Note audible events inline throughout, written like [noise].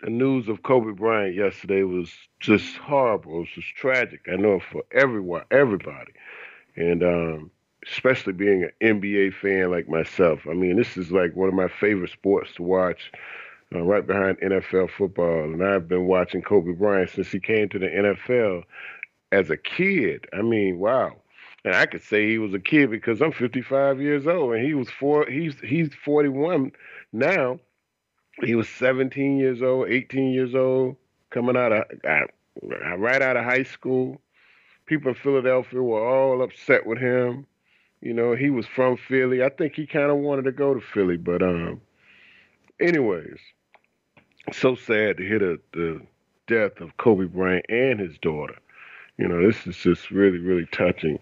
the news of Kobe Bryant yesterday was just horrible. It was just tragic. I know for everyone, everybody, and um, especially being an NBA fan like myself. I mean, this is like one of my favorite sports to watch, uh, right behind NFL football. And I've been watching Kobe Bryant since he came to the NFL as a kid. I mean, wow. And I could say he was a kid because I'm 55 years old, and he was four. He's he's 41 now he was 17 years old, 18 years old, coming out of right out of high school. People in Philadelphia were all upset with him. You know, he was from Philly. I think he kind of wanted to go to Philly, but um, anyways, so sad to hear the, the death of Kobe Bryant and his daughter. You know, this is just really, really touching.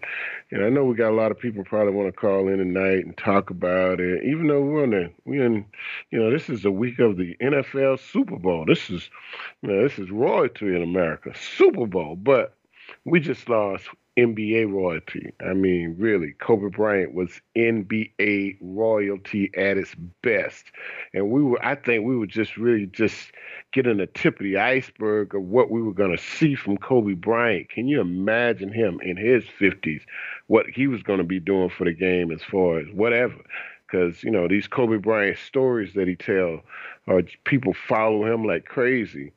And I know we got a lot of people probably want to call in tonight and talk about it. Even though we're in the, we in, you know, this is a week of the NFL Super Bowl. This is, you know, this is royalty in America, Super Bowl. But we just lost NBA royalty. I mean, really, Kobe Bryant was NBA royalty at its best. And we were, I think we were just really just getting the tip of the iceberg of what we were going to see from Kobe Bryant. Can you imagine him in his 50s, what he was going to be doing for the game as far as whatever? Because, you know, these Kobe Bryant stories that he tell, or people follow him like crazy.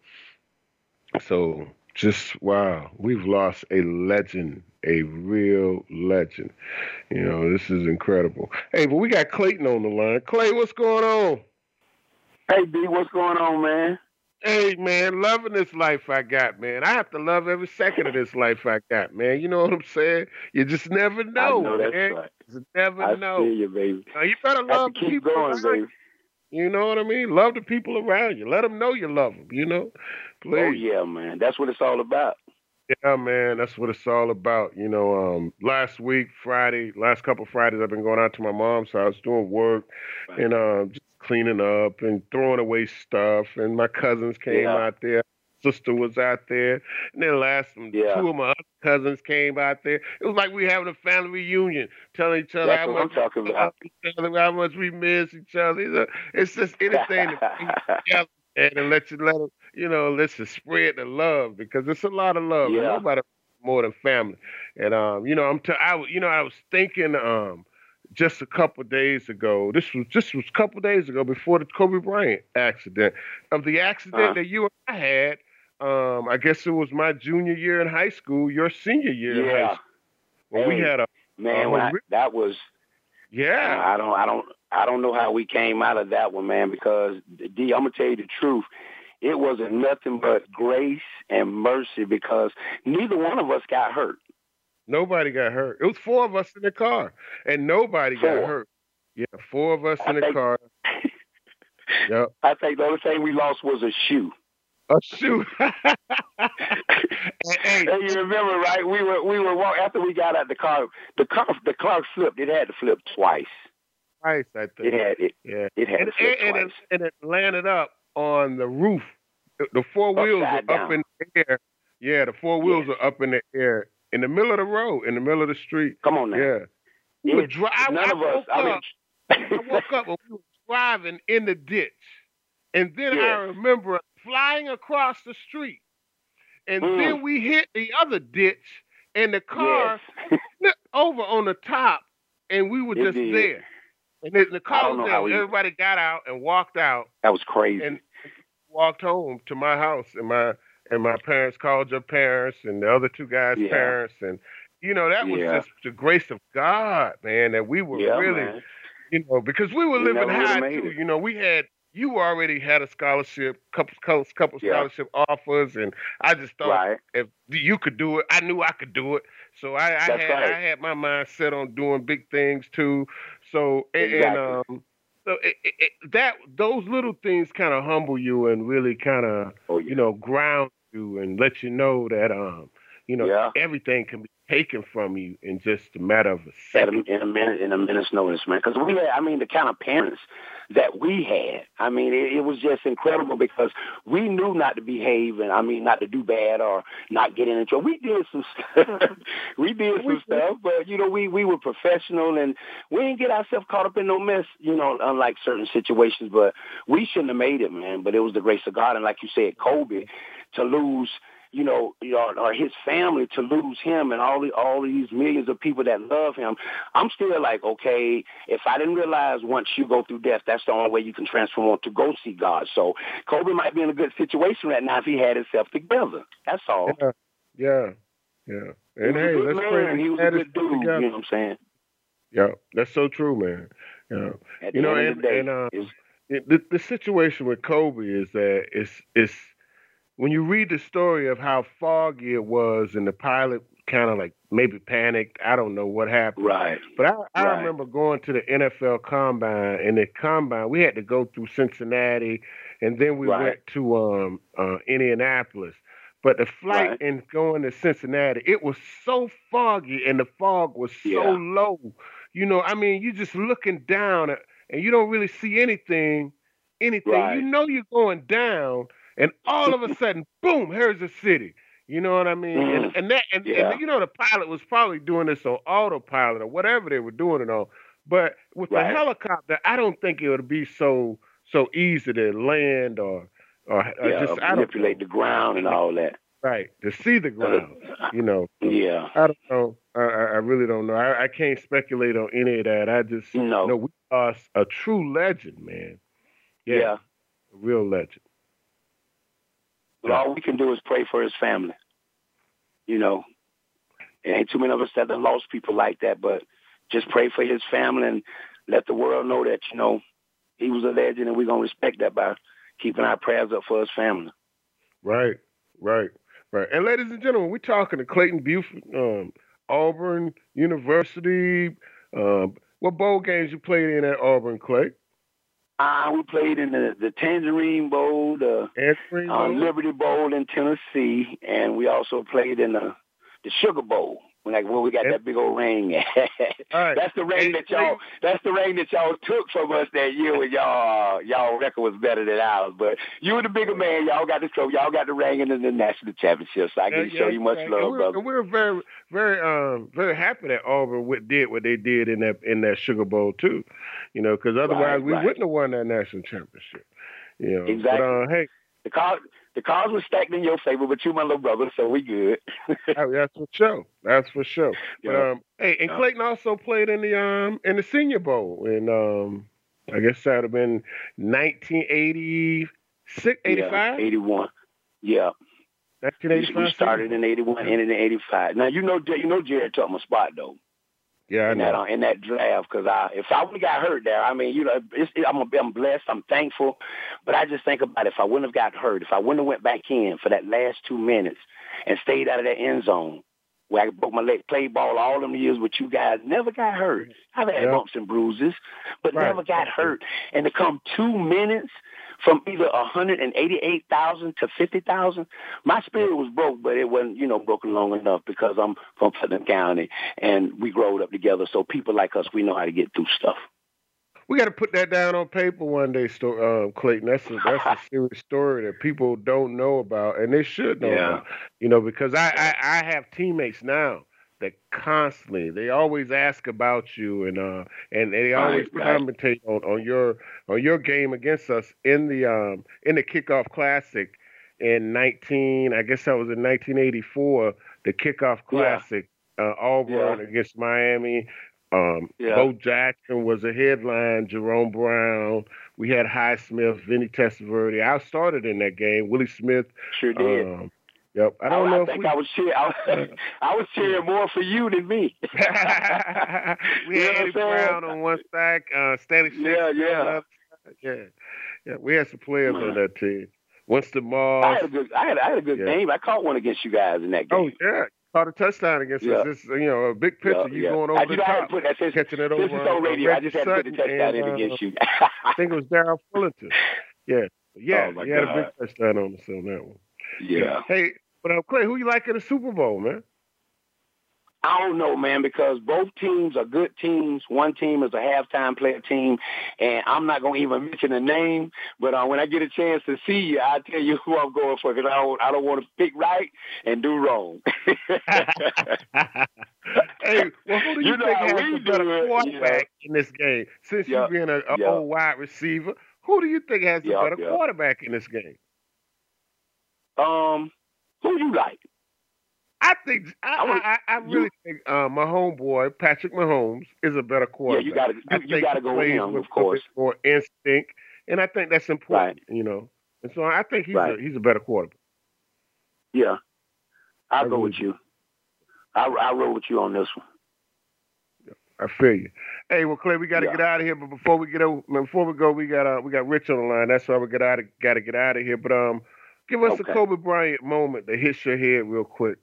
So just wow, we've lost a legend, a real legend. You know, this is incredible. Hey, but we got Clayton on the line. Clay, what's going on? Hey, B, what's going on, man? Hey, man, loving this life I got, man. I have to love every second of this life I got, man. You know what I'm saying? You just never know, I know man. right. You never I know. you, baby. Now, you better love the keep people going, around baby. you. You know what I mean? Love the people around you. Let them know you love them. You know, please. Oh yeah, man. That's what it's all about. Yeah, man, that's what it's all about. You know, um, last week, Friday, last couple Fridays, I've been going out to my mom's house doing work Right. and um, just cleaning up and throwing away stuff. And my cousins came Yeah. out there. Sister was out there, and then last Yeah. two of my other cousins came out there. It was like we having a family reunion, telling each other That's how what I'm much talking we about. each other, how much we miss each other. It's just [laughs] anything together [laughs] and, and let you let them, you know, let's just spread the love because it's a lot of love. Yeah. Nobody more than family. And um, you know, I'm t- I, you know, I was thinking um just a couple days ago. This was just was a couple days ago before the Kobe Bryant accident. Of the accident Uh-huh. that you and I had, um, I guess it was my junior year in high school, your senior year in high yeah, school. When we had a man. I, that was. yeah. I don't. I don't. I don't know how we came out of that one, man. Because D, I'm gonna tell you the truth. It wasn't nothing but grace and mercy because neither one of us got hurt. Nobody got hurt. It was four of us in the car, and nobody got hurt. Yeah, four of us I in the think- car. [laughs] Yep. I think the only thing we lost was a shoe. A shoe. [laughs] hey, hey, And you remember, right? We were we were walk after we got out of the car. The car the car flipped. It had to flip twice. Twice, I think. It had it. yeah. It had And, and, and, it, and it landed up on the roof. The, the four wheels are were up in the air. Yeah, the four wheels are up in the air in the middle of the road, in the middle of the street. Come on now. Yeah. We were It- dri- none I of us. I mean, up. I woke up and we were driving in the ditch. And then I remember flying across the street. And Mm. then we hit the other ditch and the car [laughs] yes. over on the top and we were It just did. there. And the, the car was know there. we- Everybody got out and walked out that was crazy. and walked home to my house and my and my parents called your parents and the other two guys' Yeah. parents and you know that was Yeah. just the grace of God, man, that we were yeah, really man. you know, because we were We living high too. it. You know, we had you already had a scholarship, couple couple, couple Yeah. scholarship offers, and I just thought Right. if you could do it, I knew I could do it. So I, I had right. I had my mind set on doing big things too. So and, and um so it, it, that those little things kind of humble you and really kind of oh, yeah. you know ground you and let you know that um you know yeah. everything can be taken from you in just a matter of a second. In a minute, in a minute's notice, man. Because we had, I mean, the kind of parents that we had. I mean, it, it was just incredible because we knew not to behave and I mean, not to do bad or not get in trouble. We did some [laughs] stuff. we did some stuff, but you know, we we were professional and we didn't get ourselves caught up in no mess. You know, unlike certain situations, but we shouldn't have made it, man. But it was the grace of God, and like you said, Kobe to lose you know, or, or his family to lose him and all the all these millions of people that love him, I'm still like, okay, if I didn't realize once you go through death, that's the only way you can transform to go see God. So Kobe might be in a good situation right now if he had himself together. That's all. Yeah, yeah, yeah. And hey, let's man. pray. He was a good dude. Together. You know what I'm saying? Yeah, that's so true, man. Yeah, you know, and, and uh, the the situation with Kobe is that it's it's when you read the story of how foggy it was and the pilot kind of like maybe panicked. I don't know what happened. Right. But I, I right. remember going to the NFL combine and the combine we had to go through Cincinnati and then we right. went to um uh, Indianapolis. But the flight right. and going to Cincinnati, it was so foggy and the fog was so yeah. low. You know, I mean, you're just looking down and you don't really see anything, anything. Right. You know you're going down, and all of a sudden, boom, here's the city. You know what I mean? Mm. And, and that and, yeah. and, you know the pilot was probably doing this on autopilot or whatever they were doing it on. But with right. the helicopter, I don't think it would be so so easy to land or or, yeah, just manipulate the ground and all that. Right to see the ground, you know. [laughs] Yeah, I don't know. I, I really don't know. I, I, can't speculate on any of that. I just no. know we lost a true legend, man. Yeah, yeah. a real legend. But all we can do is pray for his family. You know, it ain't too many of us that have lost people like that, but just pray for his family and let the world know that, you know, he was a legend and we're going to respect that by keeping our prayers up for his family. Right, right, right. And ladies and gentlemen, we're talking to Clayton Buford, um, Auburn University. Um, what bowl games you played in at Auburn, Clay? Uh, we played in the, the Tangerine Bowl, the uh, Liberty Bowl in Tennessee, and we also played in the the Sugar Bowl like where we got that big old ring [laughs] right. That's the ring that y'all. That's the ring that y'all took from us that year when y'all y'all record was better than ours. But you were the bigger man. Y'all got the trophy. Y'all got the ring in the national championship. So I can yeah, show you much love, and brother. And we're very very um very happy that Auburn did what they did in that in that Sugar Bowl too. You know, because otherwise right, we right. wouldn't have won that national championship. You know, exactly. But, uh, hey, the card the cards were stacked in your favor, but you my little brother, so we good. [laughs] oh, that's for sure. That's for sure. Yeah. But um, hey, and Clayton also played in the um in the Senior Bowl, and um, I guess that would have been 1986, 85, yeah, 81. Yeah. 1985. We started in 81, ended in 85. Now you know you know Jared took my spot though. Yeah, in that uh, in that draft because I if I would have got hurt there, I mean, you know, it's, it, I'm I'm blessed, I'm thankful, but I just think about if I wouldn't have got hurt, if I wouldn't have went back in for that last two minutes and stayed out of that end zone where I broke my leg, played ball all them years with you guys, never got hurt. I've had yep. bumps and bruises, but right. never got hurt. And to come two minutes from either 188,000 to 50,000. My spirit was broke, but it wasn't, you know, broken long enough because I'm from Putnam County and we growed up together. So people like us, we know how to get through stuff. We got to put that down on paper one day, uh, Clayton. That's a, that's a [laughs] serious story that people don't know about, and they should know yeah. about. You know, because I, I I have teammates now that constantly they always ask about you and uh and they always right, commentate right. on, on your on your game against us in the um in the kickoff classic in 19 I guess that was in 1984 the kickoff classic yeah. uh, Auburn yeah. against Miami um, yeah. Bo Jackson was a headline. Jerome Brown. We had Highsmith, Vinny Testaverde. I started in that game. Willie Smith. Sure did. Um, Yep. I don't I, know. I think we... I was cheering. I [laughs] was, [laughs] I was cheering more for you than me. [laughs] we had Eddie Brown on one side, uh, Stanley Yeah, yeah, yeah, yeah. We had some players Man. on that team. Winston Moss. I had a good. I had. I had a good yeah. game. I caught one against you guys in that oh, game. Oh yeah, caught a touchdown against Yeah. us. This, you know, a big picture. Yeah, you yeah. going I, over you the know, I had to put that since, catching it over. it's on uh, radio. I just had to put the touchdown in and, uh, against you. I think it was Daryl Fullerton. Yeah, yeah, Oh, he had a big touchdown on us on that one. Yeah. Hey, but uh, Clay, who you like in the Super Bowl, man? I don't know, man, because both teams are good teams. One team is a halftime player team, and I'm not going to even mention the name. But uh, when I get a chance to see you, I'll tell you [laughs] who I'm going for because I don't, I don't want to pick right and do wrong. [laughs] [laughs] hey, well, who do you, You think has the better quarterback in this game? Since Yeah, you being a, a yeah. old wide receiver, who do you think has the Yeah, better yeah. quarterback in this game? Um, who you like? I think I, I I, I, really think uh, my homeboy Patrick Mahomes is a better Yeah, quarterback. you got to you, you got to go with him, with of course. more instinct, and I think that's important. You know, and so I think he's Right. a, he's a better quarterback. Yeah, I'll I go with you. I I roll with you on this one. I feel you. Hey, well, Clay, we got to Yeah. get out of here. But before we get over, before we go, we got uh, we got Rich on the line. That's why we got out. Got to get out of here. But um, give us Okay. a Kobe Bryant moment that hits your head real quick.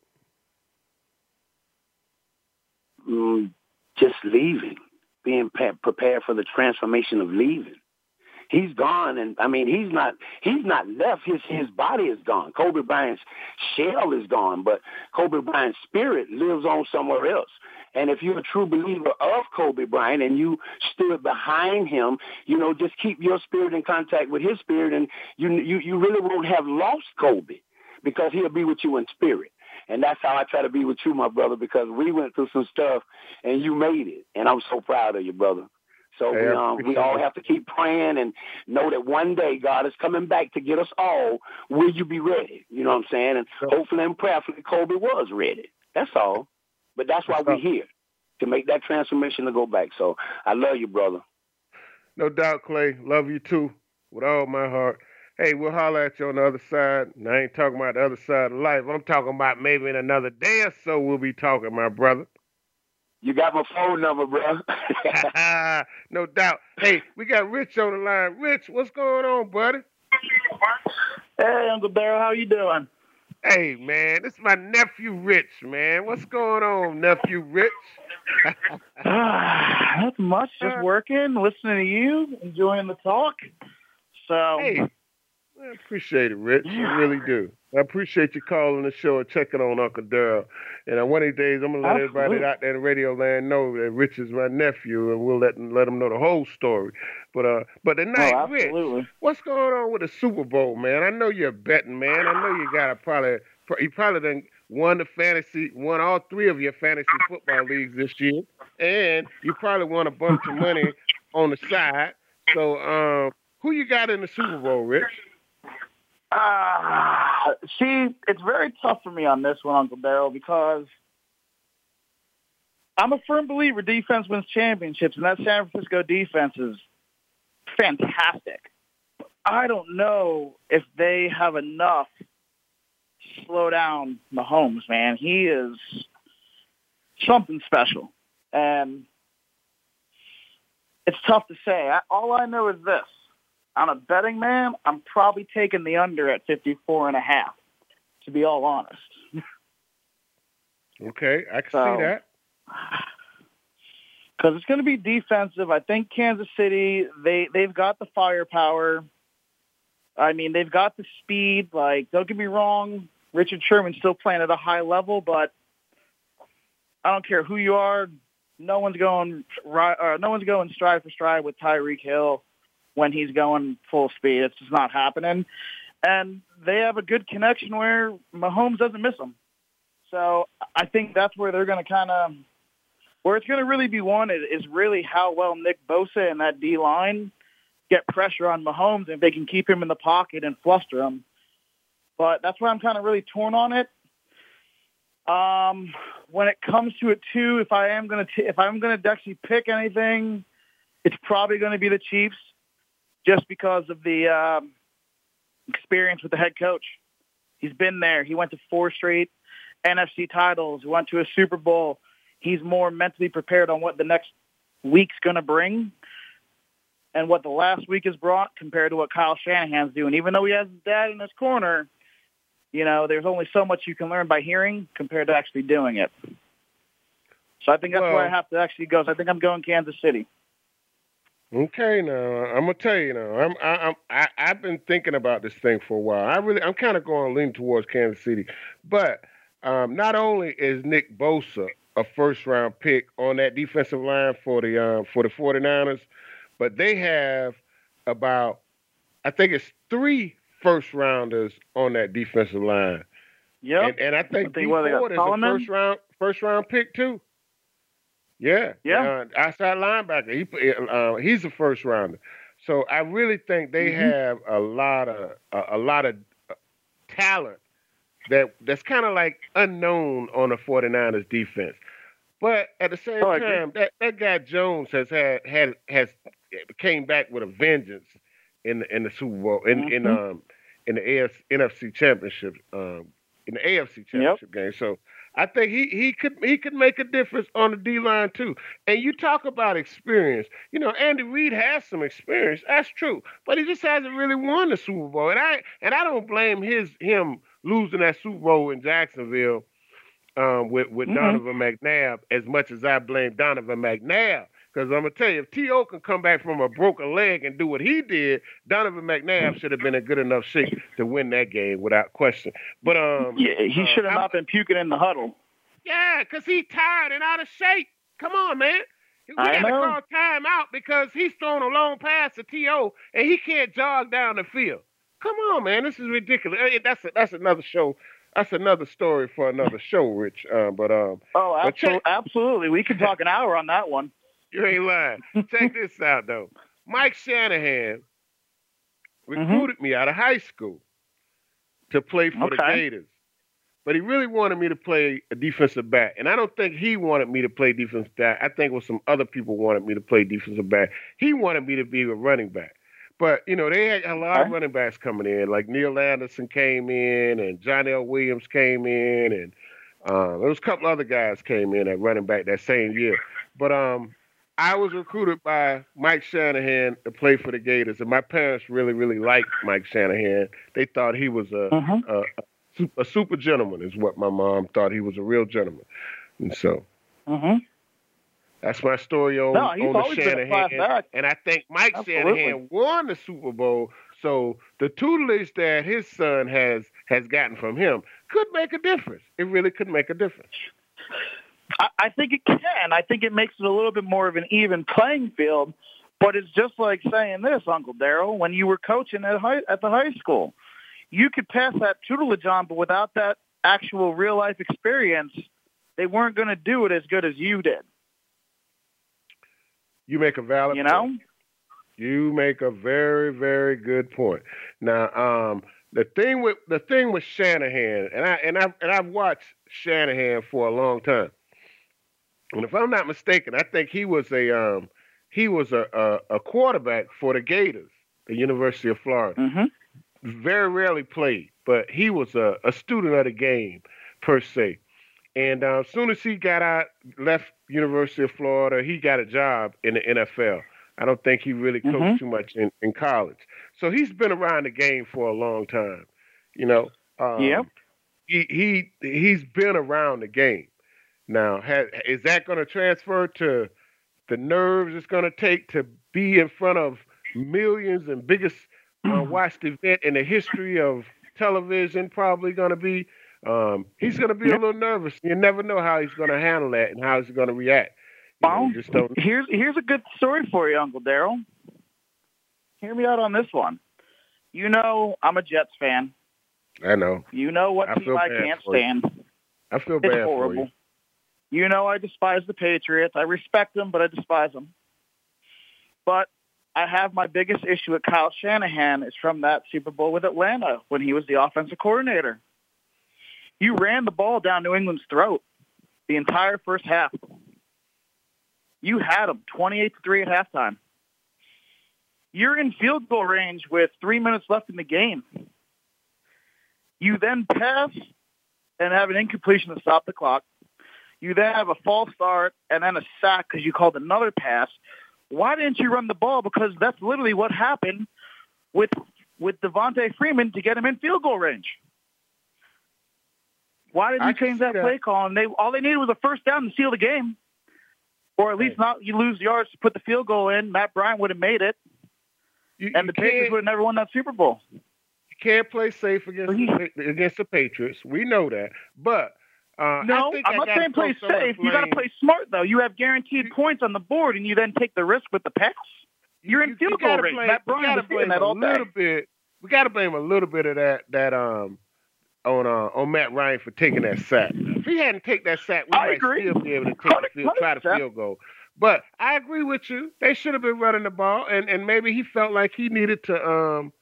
mm, just leaving, being pa- prepared for the transformation of leaving. He's gone, and I mean, he's not. He's not left. His his body is gone. Kobe Bryant's shell is gone, but Kobe Bryant's spirit lives on somewhere else. And if you're a true believer of Kobe Bryant and you stood behind him, you know, just keep your spirit in contact with his spirit, and you you you really won't have lost Kobe because he'll be with you in spirit. And that's how I try to be with you, my brother, because we went through some stuff and you made it. And I'm so proud of you, brother. So we, um, we all have to keep praying and know that one day God is coming back to get us all. Will you be ready? You know what I'm saying? And hopefully and prayerfully Kobe was ready. That's all. But that's why we're here, to make that transformation to go back. So I love you, brother. No doubt, Clay. Love you too, with all my heart. Hey, we'll holler at you on the other side. And I ain't talking about the other side of life. I'm talking about maybe in another day or so we'll be talking, my brother. You got my phone number, bro. [laughs] no doubt. Hey, we got Rich on the line. Rich, what's going on, buddy? Hey, Uncle Daryl, how you doing? Hey, man, this is my nephew Rich, man. What's going on, nephew Rich? [sighs] Ah, Not much, just working, listening to you, enjoying the talk. So, hey, I appreciate it, Rich. I really do. I appreciate you calling the show and checking on Uncle Daryl. And uh, one of these days, I'm gonna let everybody out there in radio land know that Rich is my nephew, and we'll let them, let them know the whole story. But uh, but tonight, oh, Rich. What's going on with the Super Bowl, man? I know you're a betting man. I know you got a probably you probably done won the fantasy, won all three of your fantasy football leagues this year, and you probably won a bunch of money on the side. So, um, who you got in the Super Bowl, Rich? Ah, see, it's very tough for me on this one, Uncle Daryl, because I'm a firm believer defense wins championships, and that San Francisco defense is fantastic. I don't know if they have enough to slow down Mahomes, man. He is something special. And it's tough to say. All I know is this. On a betting man, I'm probably taking the under at 54 and a half, to be all honest. Okay, I can So- see that. because it's going to be defensive. I think Kansas City they they've got the firepower. I mean, they've got the speed. Like, don't get me wrong, Richard Sherman's still playing at a high level, but I don't care who you are. No one's going uh, no one's going stride for stride with Tyreek Hill when he's going full speed. It's just not happening. And they have a good connection where Mahomes doesn't miss them. So I think that's where they're going to kind of where it's going to really be wanted is, really how well Nick Bosa and that D line get pressure on Mahomes and they can keep him in the pocket and fluster him. But that's where I'm kind of really torn on it. Um, when it comes to it too, if I am going to if I'm going to actually pick anything, it's probably going to be the Chiefs, just because of the um, experience with the head coach. He's been there. He went to four straight NFC titles. He Went to a Super Bowl he's more mentally prepared on what the next week's going to bring and what the last week has brought compared to what Kyle Shanahan's doing. Even though he has his dad in his corner, you know, there's only so much you can learn by hearing compared to actually doing it. So I think that's Well- where I have to actually go. So I think I'm going Kansas City. Okay, now I'm gonna tell you now. I'm I, I'm I, I've been thinking about this thing for a while. I really I'm kind of going to lean towards Kansas City, but um, not only is Nick Bosa a first round pick on that defensive line for the um, for the 49ers, but they have about I think it's three first rounders on that defensive line, Yep. and, and I think I D think, got Ford is a first round first round pick too. Yeah, Yeah. Uh, outside linebacker, he uh, he's a first rounder. So I really think they Mhm. have a lot of a, a lot of uh, talent that that's kind of like unknown on the 49ers defense. But at the same Oh, time, that, that guy Jones has had had has came back with a vengeance in the in the Super Bowl in in Mhm. um in the AFC, NFC Championship um in the AFC Championship game. So I think he he could he could make a difference on the D line too. And you talk about experience. You know, Andy Reid has some experience. That's true, but he just hasn't really won the Super Bowl. And I and I don't blame his him losing that Super Bowl in Jacksonville um, with with Mhm. Donovan McNabb as much as I blame Donovan McNabb. Because I'm gonna tell you, if T.O. can come back from a broken leg and do what he did, Donovan McNabb should have been in good enough shape to win that game without question. But um, Yeah, he uh, should have not been puking in the huddle. yeah, because he's tired and out of shape. Come on, man. We I got to know. call time out because he's throwing a long pass to T.O. and he can't jog down the field. Come on, man. This is ridiculous. Eh, That's a, that's another show. That's another story for another show, Rich. Uh, but um, Oh, But check- absolutely. absolutely. We could talk an hour on that one. You ain't lying. [laughs] Check this out, though. Mike Shanahan recruited me out of high school to play for the Gators. But he really wanted me to play a defensive back. And I don't think he wanted me to play defensive back. I think it was some other people wanted me to play defensive back. He wanted me to be a running back. But, you know, they had a lot of running backs coming in. Like Neal Anderson came in and John L. Williams came in and um, there was a couple other guys came in at running back that same year. But um, I was recruited by Mike Shanahan to play for the Gators, and my parents really, really liked Mike Shanahan. They thought he was a Mhm. a, a, super gentleman, is what my mom thought. He was a real gentleman, and so Mm-hmm. that's my story on, No, on the always been a class Shanahan. And I think Mike Absolutely. Shanahan won the Super Bowl, so the tutelage that his son has has gotten from him could make a difference. It really could make a difference. I, I think it can. I think it makes it a little bit more of an even playing field. But it's just like saying this, Uncle Daryl, when you were coaching at high, at the high school, you could pass that tutelage on, but without that actual real life experience, they weren't going to do it as good as you did. You make a valid You point. know? You make a very, very good point. Now, um, the thing with the thing with Shanahan, and I and I and I've watched Shanahan for a long time. And if I'm not mistaken, I think he was a um, he was a, a a quarterback for the Gators, the University of Florida. Mm-hmm. Very rarely played, but he was a, a student of the game per se. And uh, as soon as he got out, left University of Florida, he got a job in the NFL. I don't think he really coached Mhm. too much in, in college. So he's been around the game for a long time. You know. Um, Yep. He he he's been around the game. Now, has, is that going to transfer to the nerves it's going to take to be in front of millions and biggest uh, watched event in the history of television? Probably going to be. Um, he's going to be a little nervous. You never know how he's going to handle that and how he's going to react. You know, Well, don't. here's here's a good story for you, Uncle Daryl. Hear me out on this one. You know I'm a Jets fan. I know. You know what I team I can't stand. I feel It's bad for horrible. You. Know I despise the Patriots. I respect them, but I despise them. But I have my biggest issue with Kyle Shanahan is from that Super Bowl with Atlanta when he was the offensive coordinator. You ran the ball down New England's throat the entire first half. You had them 28 to 3 at halftime. You're in field goal range with three minutes left in the game. You then pass and have an incompletion to stop the clock. You then have a false start and then a sack because you called another pass. Why didn't you run the ball? Because that's literally what happened with with Devonta Freeman to get him in field goal range. Why didn't you change that, that, play call? And they all they needed was a first down to seal the game, or at least not you lose yards to put the field goal in. Matt Bryant would have made it, you, and you the Patriots would have never won that Super Bowl. You can't play safe against against the Patriots. We know that, but. Uh, no, I'm not saying play safe. You got to play smart, though. You have guaranteed you, points on the board, and you then take the risk with the pass. You're in field goal range. Matt is doing that all day. Little bit, we got to blame a little bit of that that um on uh, on Matt Ryan for taking that sack. If he hadn't taken that sack, we I might agree. still be able to take the field, try to field goal. But I agree with you. They should have been running the ball, and, and maybe he felt like he needed to. Um,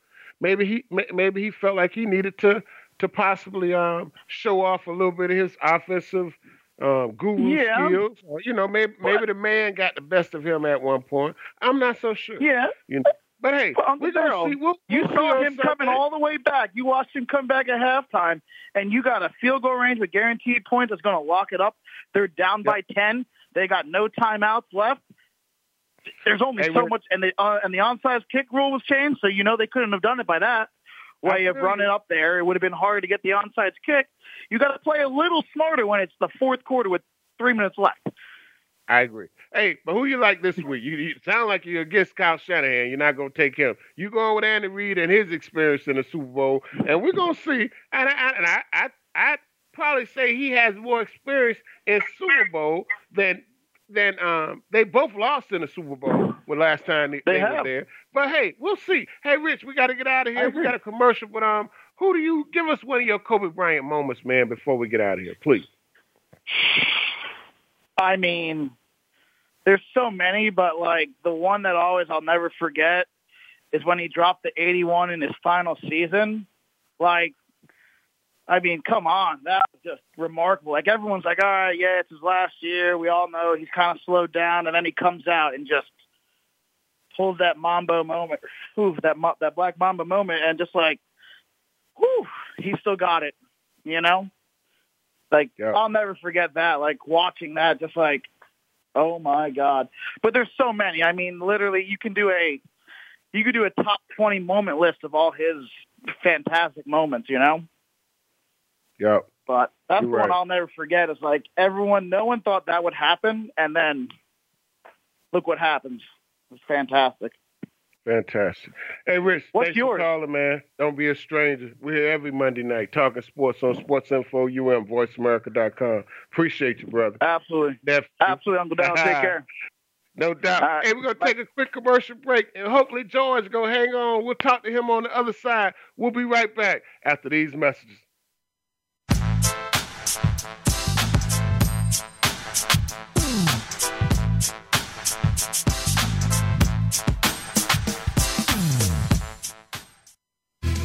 maybe he maybe he felt like he needed to to possibly um show off a little bit of his offensive um, guru yeah. skills. Or, you know, maybe maybe the man got the best of him at one point. I'm not so sure. Yeah. You know. But hey, well, we're gonna see. We'll, you we'll saw him coming all the way back. You watched him come back at halftime, and you got a field goal range with guaranteed points that's going to lock it up. They're down yep. by ten. They got no timeouts left. There's only hey, so much, and the uh, and the onside kick rule was changed, so you know they couldn't have done it by that. Way you run it up there, it would have been hard to get the onside kick. You got to play a little smarter when it's the fourth quarter with three minutes left. I agree. Hey, but who you like this week? You, you sound like you're against Kyle Shanahan. You're not going to take him. You going with Andy Reid and his experience in the Super Bowl, and we're going to see. And I, and I, I, I probably say he has more experience in Super Bowl than than um they both lost in the Super Bowl [sighs] the last time they, they, they were there. But hey, we'll see. Hey, Rich, we got to get out of here. We got a commercial, but um, who do you give us one of your Kobe Bryant moments, man, before we get out of here, please? I mean, there's so many, but like the one that always I'll never forget is when he dropped the 81 in his final season. Like, I mean, come on, that was just remarkable. Like everyone's like, all right, yeah, it's his last year. We all know he's kind of slowed down, and then he comes out and just pulls that Mamba moment, whew, that that Black Mamba moment, and just like, whew, he still got it. You know, like yeah. I'll never forget that. Like watching that, just like Oh my God! But there's so many. I mean, literally, you can do a you could do a top 20 moment list of all his fantastic moments. You know. Yep. But that's You're one right. I'll never forget. Is like everyone, no one thought that would happen, and then look what happens. It's fantastic. Fantastic. Hey, Rich, What's thanks yours? for calling, man. Don't be a stranger. We're here every Monday night talking sports on Sports Info UM, VoiceAmerica.com. Appreciate you, brother. Absolutely. Definitely. Absolutely, Uncle Down. Take care. [laughs] No doubt. Right. Hey, we're going to take a quick commercial break, and hopefully George going to hang on. We'll talk to him on the other side. We'll be right back after these messages.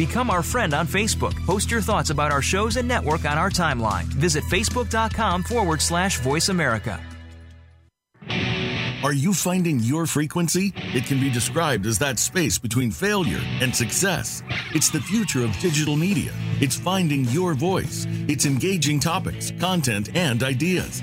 Become our friend on Facebook. Post your thoughts about our shows and network on our timeline. Visit facebook.com forward slash voice America. Are you finding your frequency? It can be described as that space between failure and success. It's the future of digital media. It's finding your voice. It's engaging topics, content, and ideas.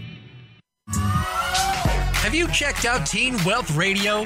Have you checked out Teen Wealth Radio?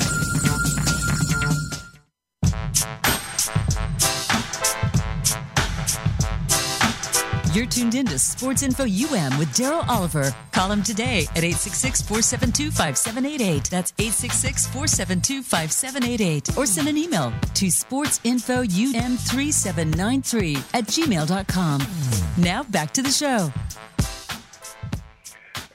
You're tuned in to Sports Info UM with Daryl Oliver. Call him today at 866 472 5788. That's 866 472 5788. Or send an email to sportsinfoum3793 at gmail.com. Now back to the show.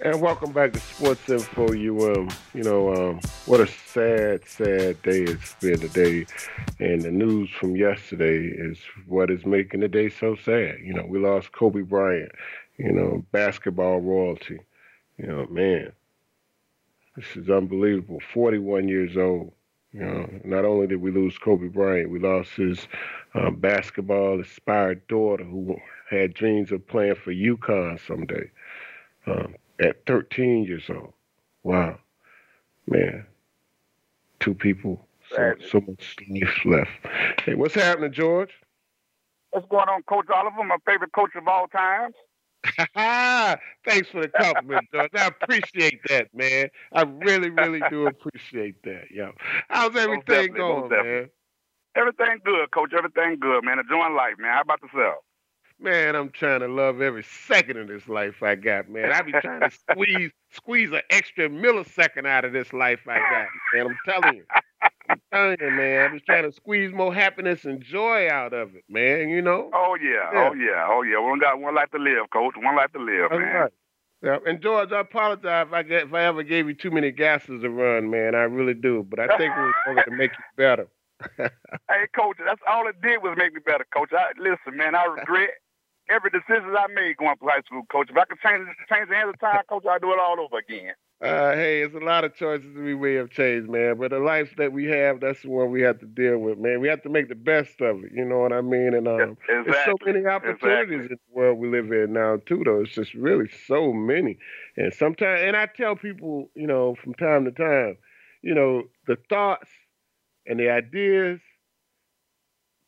And welcome back to Sports Info UM. You know, um, what a sad, sad day it's been today. And the news from yesterday is what is making the day so sad. You know, we lost Kobe Bryant, you know, basketball royalty. You know, man, this is unbelievable. 41 years old. You know, not only did we lose Kobe Bryant, we lost his um, basketball inspired daughter who had dreams of playing for UConn someday. Um, at 13 years old. Wow, man, two people, so, so much life left. Hey, what's happening, George? What's going on, Coach Oliver? My favorite coach of all time. [laughs] Thanks for the compliment, [laughs] George. I appreciate that, man. I really, really do appreciate that. Yo, how's everything going, man? Everything good, Coach. Everything good, man. Enjoying life, man. How about yourself? Man, I'm trying to love every second of this life I got, man. I be trying to squeeze squeeze an extra millisecond out of this life I got, man. I'm telling you. I'm telling you, man. I'm just trying to squeeze more happiness and joy out of it, man, you know? Oh yeah, yeah. oh yeah, oh yeah. We got one life to live, coach. One life to live, That's man. Right. Yeah, and George, I apologize if I get, if I ever gave you too many gassers to run, man. I really do, but I think it was only to make you better. [laughs] hey, coach, that's all it did was make me better, coach. I listen, man. I regret every decision I made going to high school, coach. If I could change change the hands of time, coach, I'd do it all over again. Uh, hey, it's a lot of choices we may have changed, man. But the life that we have, that's the one we have to deal with, man. We have to make the best of it. You know what I mean? And um, exactly. there's so many opportunities exactly. in the world we live in now, too. Though it's just really so many. And sometimes, and I tell people, you know, from time to time, you know, the thoughts and the ideas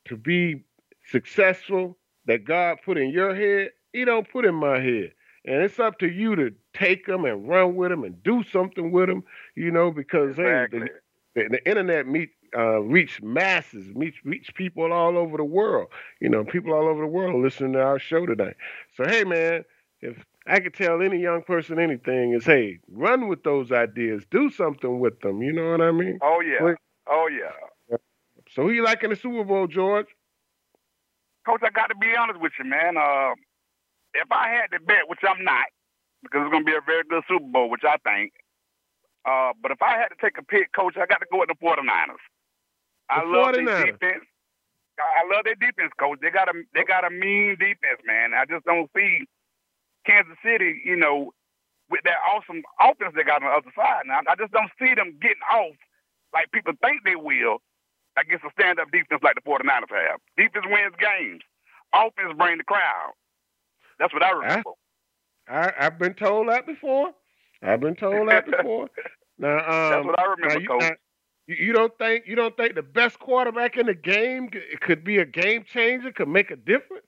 to be successful that God put in your head, He don't put in my head. And it's up to you to take them and run with them and do something with them, you know, because exactly. hey, the, the, the, internet meet uh, reach masses, reach reach people all over the world. You know, people all over the world listening to our show today. So hey, man, if I could tell any young person anything, is hey, run with those ideas, do something with them. You know what I mean? Oh yeah, oh yeah. So who you like in the Super Bowl, George? Coach, I got to be honest with you, man. Uh, if I had to bet, which I'm not, because it's going to be a very good Super Bowl, which I think. Uh, but if I had to take a pick, Coach, I got to go with the 49ers. The I love their defense. I love their defense, Coach. They got a they got a mean defense, man. I just don't see Kansas City, you know, with that awesome offense they got on the other side. Now I just don't see them getting off like people think they will against a stand-up defense like the 49ers have. Defense wins games. Offense brings the crowd. That's what I remember. I, have been told that before. I've been told that [laughs] before. now, um, that's what I remember, you, Coach. Now, you don't think you don't think the best quarterback in the game could be a game changer, could make a difference?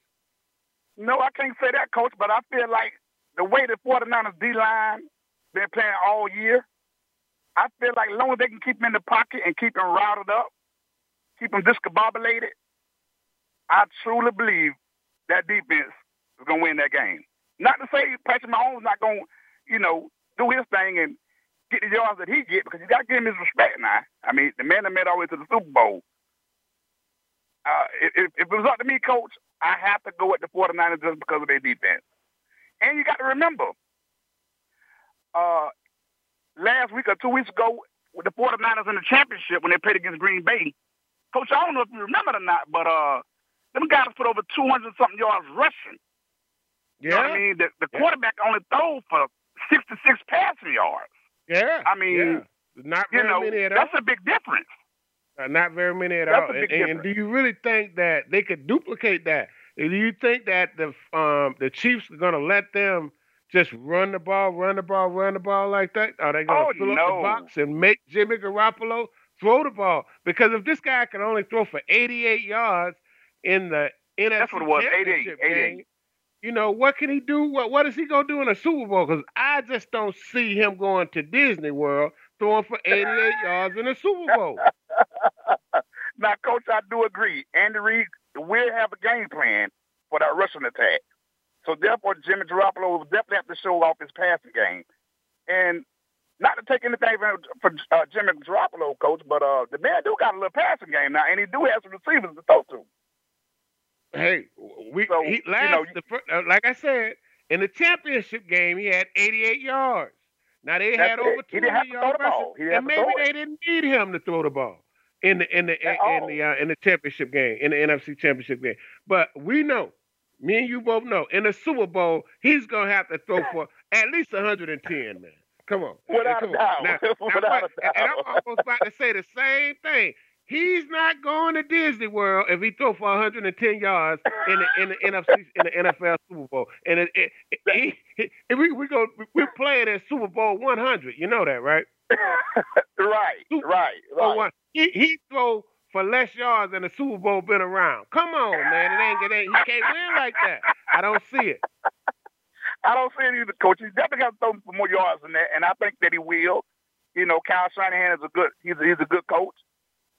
No, I can't say that, Coach. But I feel like the way the 49ers D line been playing all year, I feel like as long as they can keep him in the pocket and keep him routed up, keep them discombobulated, I truly believe that defense is going to win that game. Not to say Patrick Mahomes not going to, you know, do his thing and get the yards that he get because you got to give him his respect now. I mean, the man that made all the way to the Super Bowl. Uh, if, if it was up to me, coach, I have to go with the 49ers just because of their defense. And you got to remember, uh, last week or two weeks ago, with the 49ers in the championship when they played against Green Bay, Coach, I don't know if you remember or not, but uh, them guys put over 200 something yards rushing. Yeah. You know I mean? The, the quarterback yeah. only threw for 66 passing yards. Yeah. I mean, yeah. not very you know, many at all. that's a big difference. Uh, not very many at that's all. And, and do you really think that they could duplicate that? Do you think that the um the Chiefs are going to let them just run the ball, run the ball, run the ball like that? Are they going to oh, fill no. up the box and make Jimmy Garoppolo throw the ball. Because if this guy can only throw for 88 yards in the NFC That's what it was, 88, Championship 88. game, you know, what can he do? What what is he gonna do in a Super Bowl? Because I just don't see him going to Disney World throwing for 88 [laughs] yards in a Super Bowl. [laughs] now, Coach, I do agree. Andy Reid will have a game plan for that rushing attack. So therefore, Jimmy Garoppolo will definitely have to show off his passing game. And not to take anything for uh, Jimmy Garoppolo, coach, but uh, the man do got a little passing game now, and he do have some receivers to throw to. Hey, we so, he, last you know, the, uh, like I said in the championship game, he had 88 yards. Now they had it. over 200 yards, and maybe they didn't need him to throw the ball in the in the in, in the uh, in the championship game in the NFC championship game. But we know, me and you both know, in the Super Bowl, he's gonna have to throw for at least 110, man. Come on, without come a doubt. Now, [laughs] without now, a doubt. And I'm almost about to say the same thing. He's not going to Disney World if he throw for 110 yards in the in the [laughs] NFC in the NFL Super Bowl. And it, it, it, he, we we go we're playing at Super Bowl 100. You know that, right? [laughs] right, Super right, right. One. He he throw for less yards than the Super Bowl been around. Come on, man. It ain't, it ain't he can't win like that. I don't see it. I don't see it either, coach. He's definitely got to throw for more yards than that, and I think that he will. You know, Kyle Shanahan is a good he's a, he's a good coach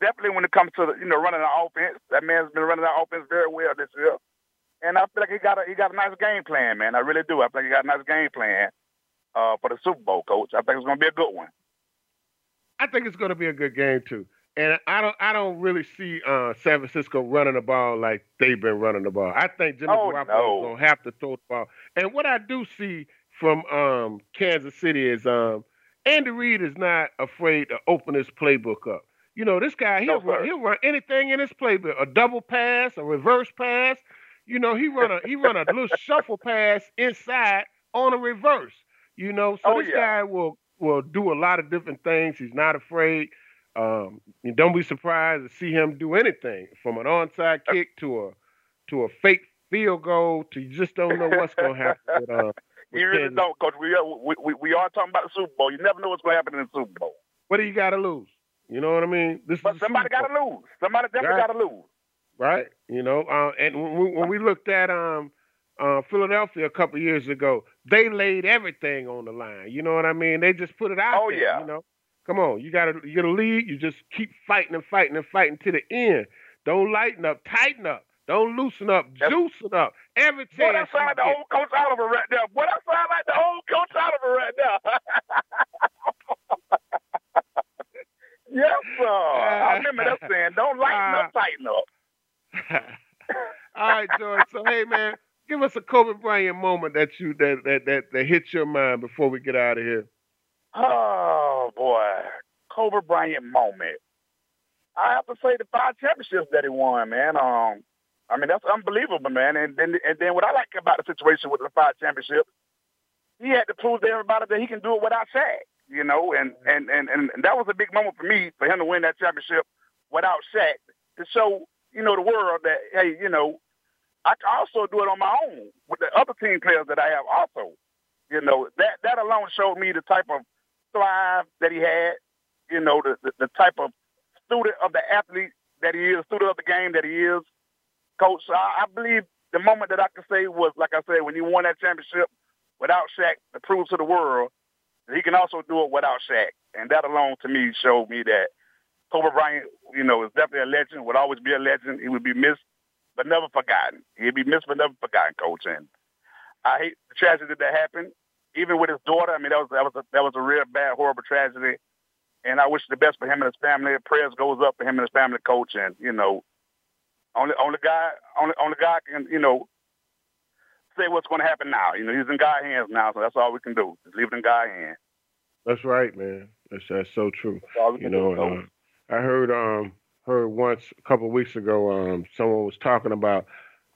definitely when it comes to you know running the offense, that man's been running the offense very well this year. And I feel like he got a he got a nice game plan, man. I really do. I think he got a nice game plan uh, for the Super Bowl, coach. I think it's going to be a good one. I think it's going to be a good game too. And I don't I don't really see uh, San Francisco running the ball like they've been running the ball. I think Jimmy oh, Garoppolo no. is going to have to throw the ball. And what I do see from um, Kansas City is um, Andy Reid is not afraid to open his playbook up. You know, this guy he'll no, run, he'll run anything in his playbook, a double pass, a reverse pass. You know, he run a he run a little [laughs] shuffle pass inside on a reverse. You know, so oh, this yeah. guy will will do a lot of different things. He's not afraid. Um, don't be surprised to see him do anything from an onside kick to a to a fake field goal to you just don't know what's going to happen. With, uh, [laughs] you really don't, coach. We are we, we, we are talking about the Super Bowl. You never know what's going to happen in the Super Bowl. What do you got to lose? You know what I mean? This But somebody got to lose. Somebody definitely Right. got to lose. right? You know, uh, and when we, when we looked at um uh, Philadelphia a couple years ago, they laid everything on the line. You know what I mean? They just put it out Oh, there. yeah. You know, come on, you got to you got to lead. You just keep fighting and fighting and fighting to the end. Don't lighten up, tighten up. Don't loosen up, That's- juicing up. Every Boy, chance that sound like the old Coach Oliver right there. Boy, that sound like the old Coach Oliver right there. [laughs] yes, sir. I remember that saying. Don't lighten up, tighten up. [laughs] All right, George. So hey, man, give us a Kobe Bryant moment that you that that that, that hits your mind before we get out of here. Oh boy, Kobe Bryant moment. I have to say the five championships that he won, man. Um, I mean that's unbelievable, man. And then and then what I like about the situation with the five championships, he had to prove to everybody that he can do it without Shaq. You know, and and and and that was a big moment for me for him to win that championship without Shaq to show you know the world that hey, you know, I can also do it on my own with the other team players that I have also. You know, that that alone showed me the type of thrive that he had, you know, the, the, the type of student of the athlete that he is, student of the game that he is. Coach, I, I believe the moment that I can say was, like I said, when he won that championship without Shaq to prove to the world that he can also do it without Shaq. And that alone to me showed me that Kobe Bryant, you know, is definitely a legend, would always be a legend. He would be missed, but never forgotten. He'd be missed, but never forgotten, Coach. And I hate the tragedy that happened, even with his daughter. I mean, that was that was a, that was a real bad, horrible tragedy. And I wish the best for him and his family. Prayers goes up for him and his family, Coach. And you know, only only guy only only guy can you know say what's going to happen now. You know, he's in God's hands now, so that's all we can do. Just leave it in God's hands. That's right, man. That's that's so true. That's all we You know, do. uh, I heard um heard once a couple of weeks ago um someone was talking about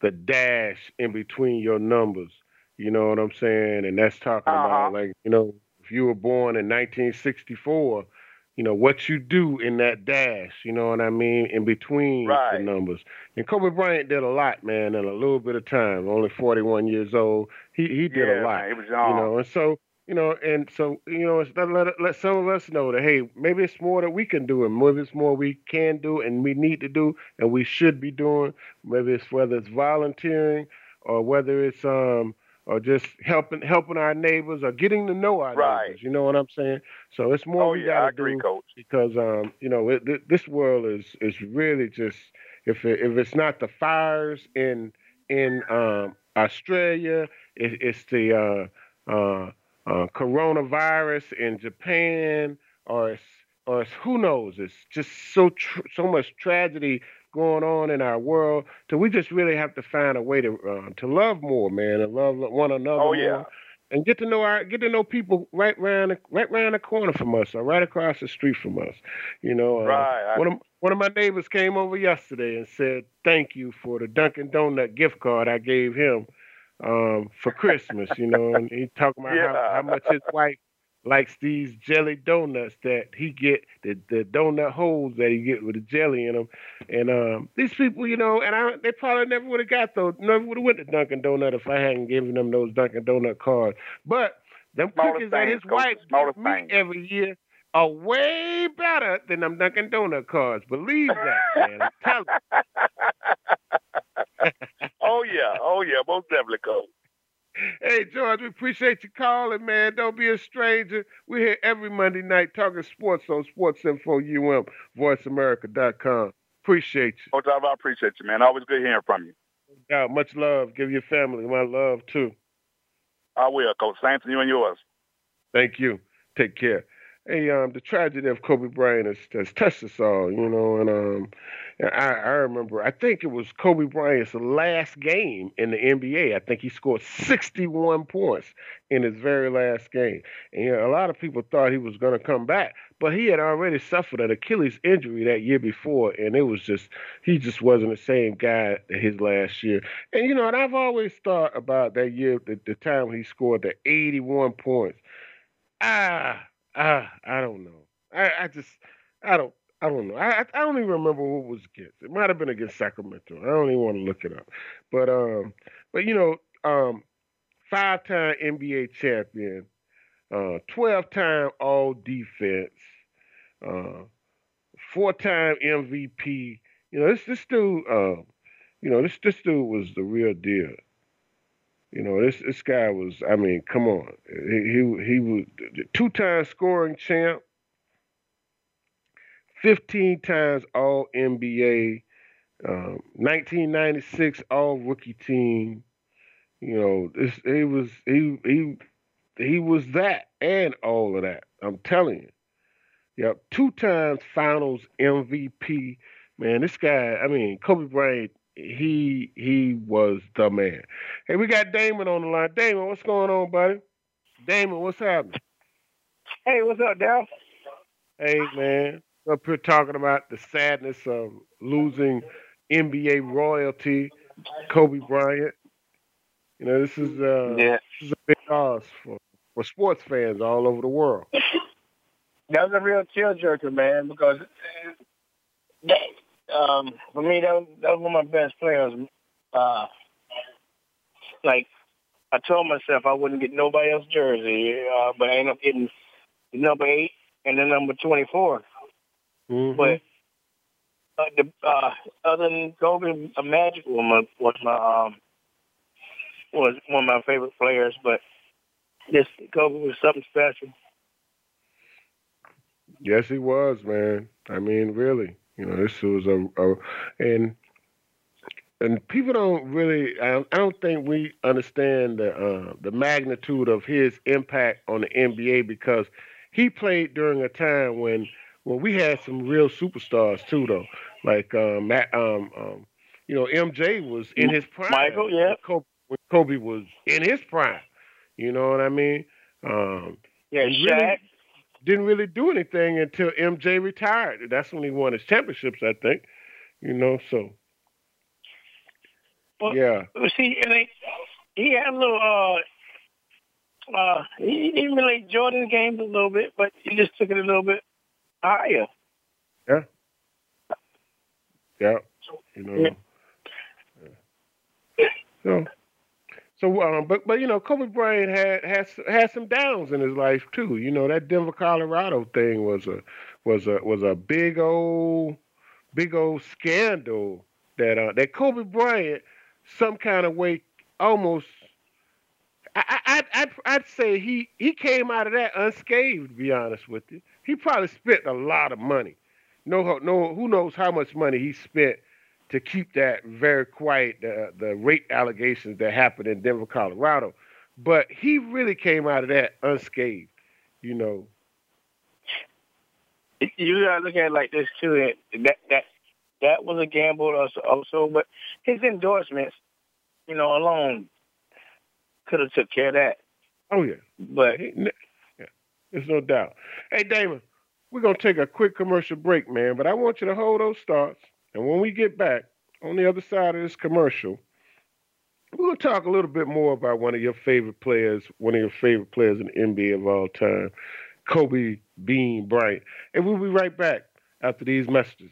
the dash in between your numbers. You know what I'm saying? And that's talking Uh-huh. about like you know if you were born in 1964, you know what you do in that dash. You know what I mean? In between the numbers. And Kobe Bryant did a lot, man, in a little bit of time. Only 41 years old. He he did yeah, a lot he was young. you know and so you know and so you know let, let let some of us know that hey maybe it's more that we can do and maybe it's more we can do and we need to do and we should be doing maybe it's whether it's volunteering or whether it's um or just helping helping our neighbors or getting to know our Right. neighbors you know what i'm saying so it's more oh we yeah, I agree, Coach. because um you know it, th- this world is is really just if it, if it's not the fires in in um Australia. It, it's the uh, uh, uh, coronavirus in Japan, or it's, or it's who knows. It's just so tr- so much tragedy going on in our world. So we just really have to find a way to uh, to love more, man, and love one another. Oh yeah. More and get to know our get to know people right round the, right round the corner from us or right across the street from us. You know, uh, right. One of one of my neighbors came over yesterday and said thank you for the Dunkin' Donut gift card I gave him um, for Christmas. you know, and he talking about Yeah. how, how much his wife likes these jelly donuts that he get the the donut holes that he get with the jelly in them. And um, these people, you know, and I they probably never would have got those, never would have went to Dunkin' Donut if I hadn't given them those Dunkin' Donut cards. But them Smaller cookies that his wife gives me every year are way better than them Dunkin' Donut cards. Believe that, man. I'm telling you. [laughs] oh yeah, oh yeah, most definitely, coach. Hey, George, we appreciate you calling, man. Don't be a stranger. We're here every Monday night talking sports on Sports Info UM, VoiceAmerica.com. Appreciate you. Coach, I appreciate you, man. Always good hearing from you. Yeah, much love. Give your family my love, too. I will, Coach. Same to you and yours. Thank you. Take care. Hey, um, the tragedy of Kobe Bryant has, has touched us all, you know, and um, and I, I remember, I think it was Kobe Bryant's last game in the NBA. I think he scored 61 points in his very last game. And you know, a lot of people thought he was going to come back, but he had already suffered an Achilles injury that year before, and it was just, he just wasn't the same guy his last year. And, you know, and I've always thought about that year, the, the time he scored the 81 points. Ah, ah, I don't know. I, I just, I don't, I don't know. I, I don't even remember who it was against. It might have been against Sacramento. I don't even want to look it up. But um, but you know, um, five-time NBA champion, uh, twelve-time All Defense, uh, four-time MVP. You know, this this dude, uh, you know, this this dude was the real deal. You know, this this guy was. I mean, come on. He he, he was two-time scoring champ, fifteen times All NBA, um, 1996 All Rookie Team. You know, this he was he he he was that and all of that. I'm telling you. Yep, two times Finals MVP. Man, this guy. I mean, Kobe Bryant. He he was the man. Hey, we got Damon on the line. Damon, what's going on, buddy? Damon, what's happening? Hey, what's up, Dal? Hey, man. Up here talking about the sadness of losing NBA royalty, Kobe Bryant. You know, this is uh, Yeah. this is a big loss for for sports fans all over the world. That was a real tearjerker, man, because that, um, for me, that was, that was one of my best players. Uh, like, I told myself I wouldn't get nobody else jersey, uh, but I ended up getting the number eight and the number 24. Mhm. But uh, the, uh, other than Kobe, uh, Magic was was my um, was one of my favorite players. But this Kobe was something special. Yes, he was, man. I mean, really. You know, this was a, a and and people don't really. I don't, I don't think we understand the uh, the magnitude of his impact on the NBA because he played during a time when when we had some real superstars too, though. Like um, Matt, um, um, you know, MJ was in his prime. Michael, yeah. Kobe, when Kobe was in his prime. You know what I mean? Um, Yeah, Shaq. really didn't really do anything until MJ retired. That's when he won his championships, I think. You know, so Well, yeah. See, and they, he had a little. Uh, uh, he he emulated Jordan's games a little bit, but he just took it a little bit higher. Yeah. Yeah. You know. So, so, um, but but you know, Kobe Bryant had has had some downs in his life too. You know, that Denver, Colorado thing was a was a was a big old big old scandal that uh, that Kobe Bryant some kind of way almost. I, I, I'd, I'd, I'd say he, he came out of that unscathed. To be honest with you, he probably spent a lot of money. No, no, who knows how much money he spent to keep that very quiet, the, the rape allegations that happened in Denver, Colorado. But he really came out of that unscathed, you know. You gotta look at it like this too. That that that was a gamble also, also but his endorsements, you know, alone could have took care of that. Oh yeah, but there's no doubt. Hey Damon, we're gonna take a quick commercial break, man. But I want you to hold those thoughts, and when we get back on the other side of this commercial, gonna talk a little bit more about one of your favorite players, one of your favorite players in the NBA of all time, Kobe Bean Bryant, and we'll be right back after these messages.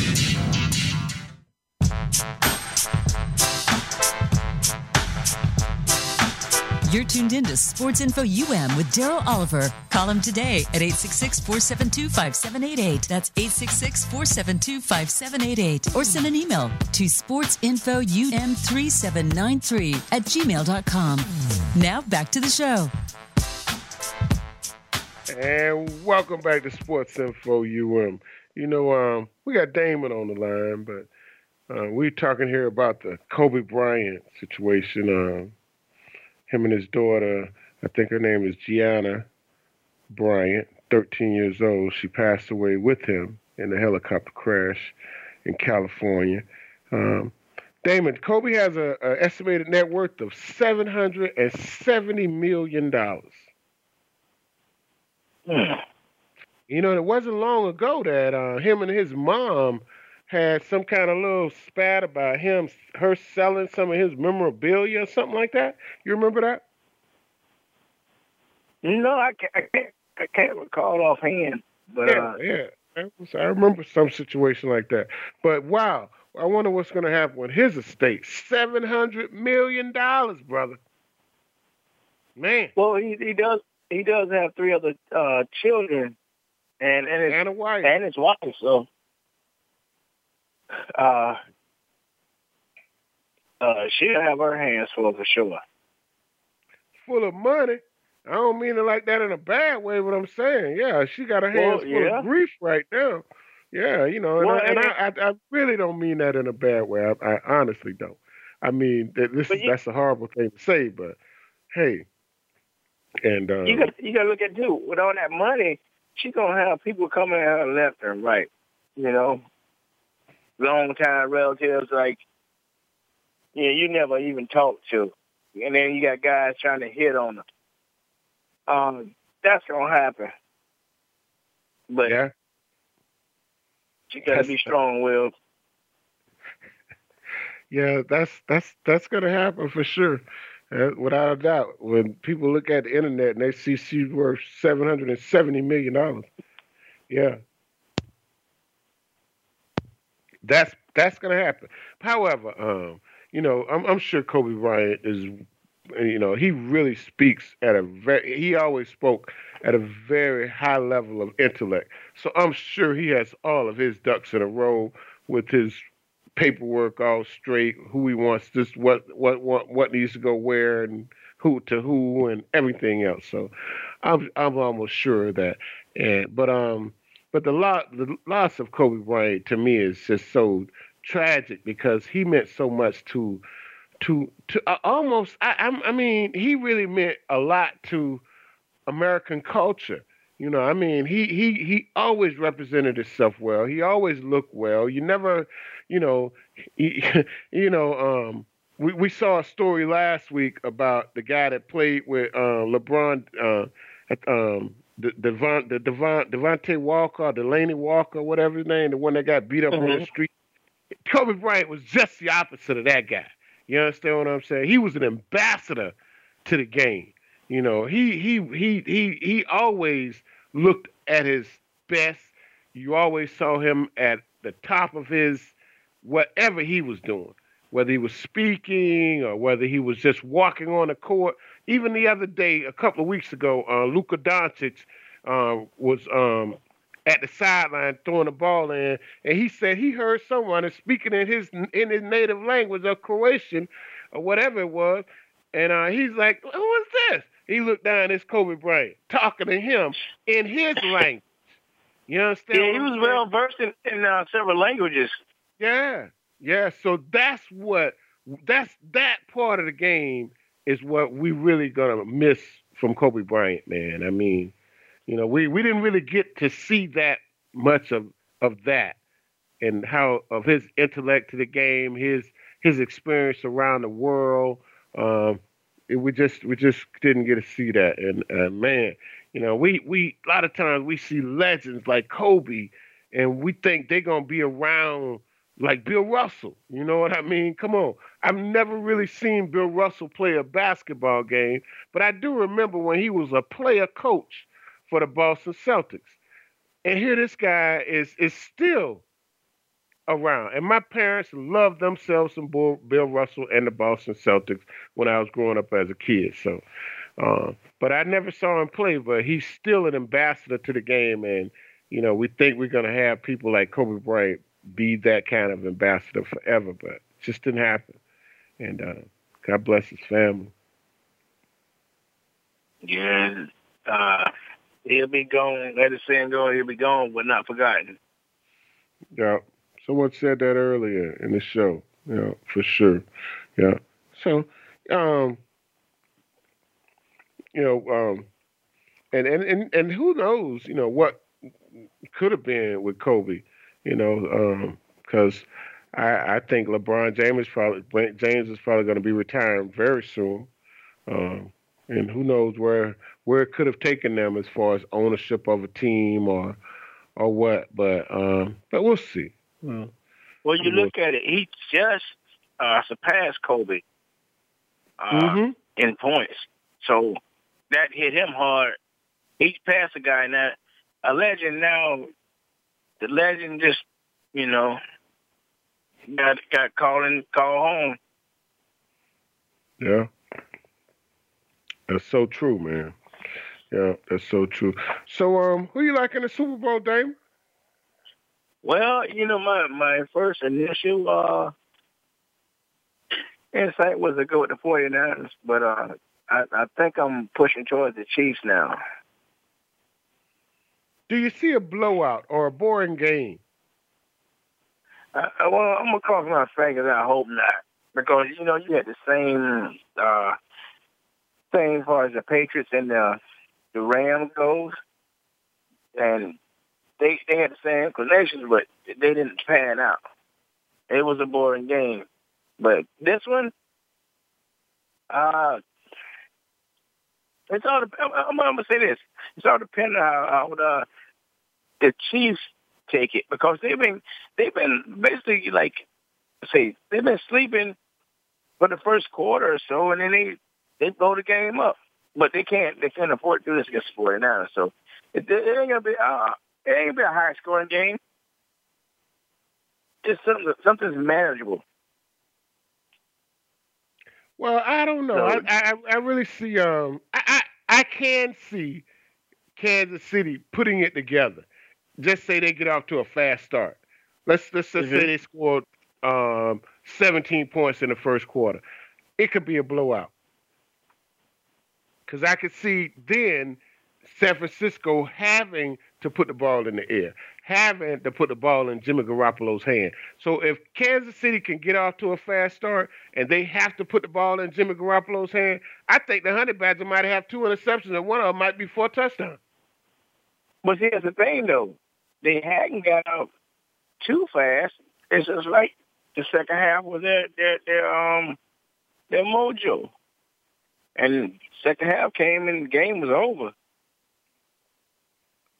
You're tuned in to Sports Info UM with Daryl Oliver. Call him today at 866 472 5788. That's 866 472 5788. Or send an email to sportsinfoum3793 at gmail.com. Now back to the show. And welcome back to Sports Info UM. You know, um, we got Damon on the line, but uh, we're talking here about the Kobe Bryant situation. Uh, him and his daughter, I think her name is Gianna Bryant, 13 years old. She passed away with him in a helicopter crash in California. Um, Damon, Kobe has an estimated net worth of $770 million. Hmm. [sighs] You know, it wasn't long ago that uh, him and his mom had some kind of little spat about him, her selling some of his memorabilia or something like that. You remember that? No, I can't. I can't, I can't recall offhand. But yeah, uh, yeah, I, was, I remember some situation like that. But wow, I wonder what's going to happen with his estate. Seven hundred million dollars, brother. Man. Well, he he does he does have three other uh, children, and and his, and a wife and his wife. So uh, uh, she'll have her hands full for sure. Full of money. I don't mean it like that in a bad way. What I'm saying, yeah, she got her hands well, full yeah. of grief right now. Yeah, you know, and, well, I, and I, I, I, really don't mean that in a bad way. I, I honestly don't. I mean, that this is, you, that's a horrible thing to say, but hey, and uh, you got you got to look at too. With all that money, she's gonna have people coming at her left and right. You know, long time relatives like yeah, you never even talked to. And then you got guys trying to hit on them. Um, that's gonna happen. But yeah. you gotta be strong willed. [laughs] Yeah, that's that's that's gonna happen for sure. Uh, without a doubt. When people look at the internet and they see she's worth seven hundred and seventy million dollars. Yeah that's that's going to happen. However, um, you know, I'm, I'm sure Kobe Bryant is, you know, he really speaks at a very, he always spoke at a very high level of intellect. So I'm sure he has all of his ducks in a row with his paperwork all straight, who he wants, just what what what what needs to go where, and who to who, and everything else. So, I'm I'm almost sure of that. And but um, but the lot the loss of Kobe Bryant to me is just so tragic because he meant so much to to to uh, almost I, I I mean he really meant a lot to American culture. You know, I mean, he he he always represented himself well. He always looked well. You never, you know, he, [laughs] you know, um, we we saw a story last week about the guy that played with uh, LeBron, uh, um, the Devon, the Devon, Devontae Walker, Delanie Walker, whatever his name, the one that got beat up mm-hmm. on the mm-hmm. street. Kobe Bryant was just the opposite of that guy. You understand what I'm saying? He was an ambassador to the game. You know, he he he he he always looked at his best. You always saw him at the top of his whatever he was doing, whether he was speaking or whether he was just walking on the court. Even the other day, a couple of weeks ago, uh, Luka Doncic uh, was um, at the sideline throwing the ball in, and he said he heard someone speaking in his in his native language of Croatian or whatever it was, and uh, he's like, "Who is this?" He looked down, it's Kobe Bryant talking to him in his language. You understand? Yeah, he was well versed in, in uh, several languages. Yeah, yeah. So that's what that's that part of the game is what we really gonna miss from Kobe Bryant, man. I mean, you know, we we didn't really get to see that much of of that and how of his intellect to the game, his his experience around the world. Um, it, we just we just didn't get to see that. And uh, man, you know, we we a lot of times we see legends like Kobe, and we think they're gonna be around like Bill Russell. You know what I mean? Come on. I've never really seen Bill Russell play a basketball game, but I do remember when he was a player coach for the Boston Celtics. And here this guy is is still around. And my parents loved themselves some Bill Russell and the Boston Celtics when I was growing up as a kid. So, uh, but I never saw him play. But he's still an ambassador to the game, and you know we think we're gonna have people like Kobe Bryant be that kind of ambassador forever, but it just didn't happen. And uh, God bless his family. Yeah, uh, he'll be gone. Let the saying go. He'll be gone, but not forgotten. Yeah. Someone said that earlier in the show. Yeah, for sure. Yeah. So, um, you know, um, and, and, and, and who knows, you know, what could have been with Kobe, you know, because um, I, I think LeBron James probably James is probably going to be retiring very soon, um, and who knows where where it could have taken them as far as ownership of a team or or what, but um, but we'll see. Well, well you look at it, he just uh, surpassed Kobe uh, mm-hmm. in points. So that hit him hard. He's past a guy now. A legend now. The legend just, you know, got got called in, called home. Yeah, that's so true, man. Yeah, that's so true. So, um, who you like in the Super Bowl, Dame? Well, you know, my my first initial uh, insight was to go with the 49ers, but uh, I, I think I'm pushing towards the Chiefs now. Do you see a blowout or a boring game? Uh, well, I'm gonna cross my fingers. I hope not, because you know you had the same uh, thing as far as the Patriots and the the Rams goes, and they they had the same inclinations, but they didn't pan out. It was a boring game. But this one, uh, it's all. I'm, I'm gonna say this. It's all depending on how, how uh, the Chiefs take it because they've been they've been basically like say they've been sleeping for the first quarter or so, and then they they blow the game up. But they can't they can't afford to do this against the 49ers. So it, it ain't gonna be. Uh, it ain't gonna be a high scoring game. Just something something's manageable. Well, I don't know. I, I, I really see um I, I I can see Kansas City putting it together. Just say they get off to a fast start. Let's let's just mm-hmm. say they scored um, 17 points in the first quarter. It could be a blowout. Because I could see then San Francisco having to put the ball in the air, having to put the ball in Jimmy Garoppolo's hand. So if Kansas City can get off to a fast start and they have to put the ball in Jimmy Garoppolo's hand, I think the Honey Badger might have two interceptions and one of them might be four touchdowns. But here's the thing, though. They hadn't got up too fast. It's just like the second half was their their their um their mojo, and second half came and the game was over.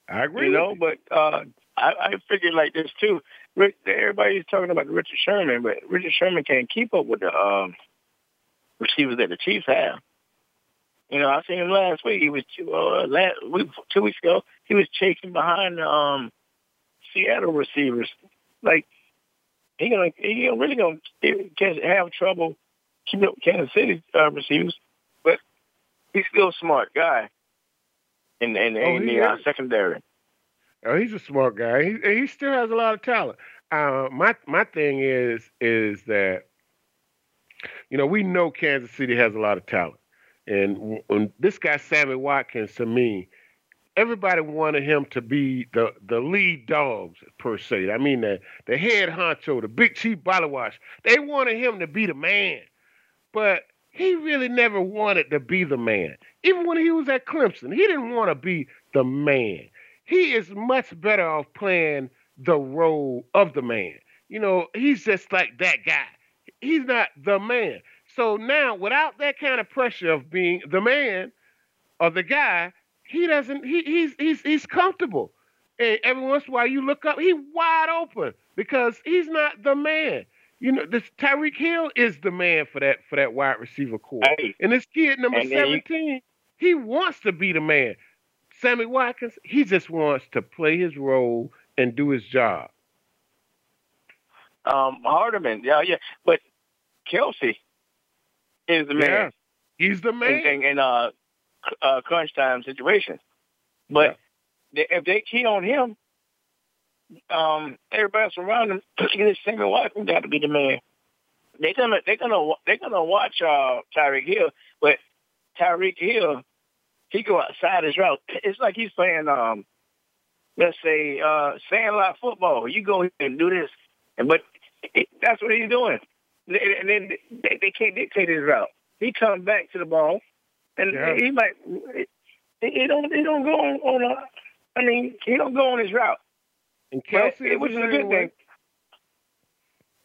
I agree. You know, but uh, I, I figured like this too. Rick, everybody's talking about Richard Sherman, but Richard Sherman can't keep up with the um, receivers that the Chiefs have. You know, I seen him last week. He was uh, last week, two weeks ago. He was chasing behind um, Seattle receivers. Like he gonna he really gonna have trouble keeping up Kansas City uh, receivers, but he's still a smart guy in in, oh, in the uh, secondary. Oh, he's a smart guy. He he still has a lot of talent. Uh, my my thing is is that you know we know Kansas City has a lot of talent, and when this guy Sammy Watkins to me, everybody wanted him to be the the lead dogs per se. I mean the the head honcho, the big chief wash. They wanted him to be the man, but he really never wanted to be the man. Even when he was at Clemson, he didn't want to be the man. He is much better off playing the role of the man. You know, he's just like that guy. He's not the man. So now, without that kind of pressure of being the man or the guy, he doesn't. He, he's he's he's comfortable. And every once in a while, you look up, he's wide open because he's not the man. You know, this Tyreek Hill is the man for that for that wide receiver corps. Hey, and this kid number seventeen, he wants to be the man. Sammy Watkins, he just wants to play his role and do his job. Um, Hardman, yeah, yeah, but Kelce is the man. Yeah, he's the man in, in, in uh, uh, crunch time situations. But yeah. if they key on him, um, everybody else around him, this Sammy Watkins got to be the man. They're gonna they're gonna they're gonna watch uh, Tyreek Hill, but Tyreek Hill he go outside his route. [clears throat] It's like he's playing um, let's say uh, sandlot football. You go and do this, and but it, that's what he's doing. And then they, they can't dictate his route. He comes back to the ball, and yeah. he might. He don't. He don't go on. on a, I mean, he don't go on his route. And Kelce, it was a good way. thing.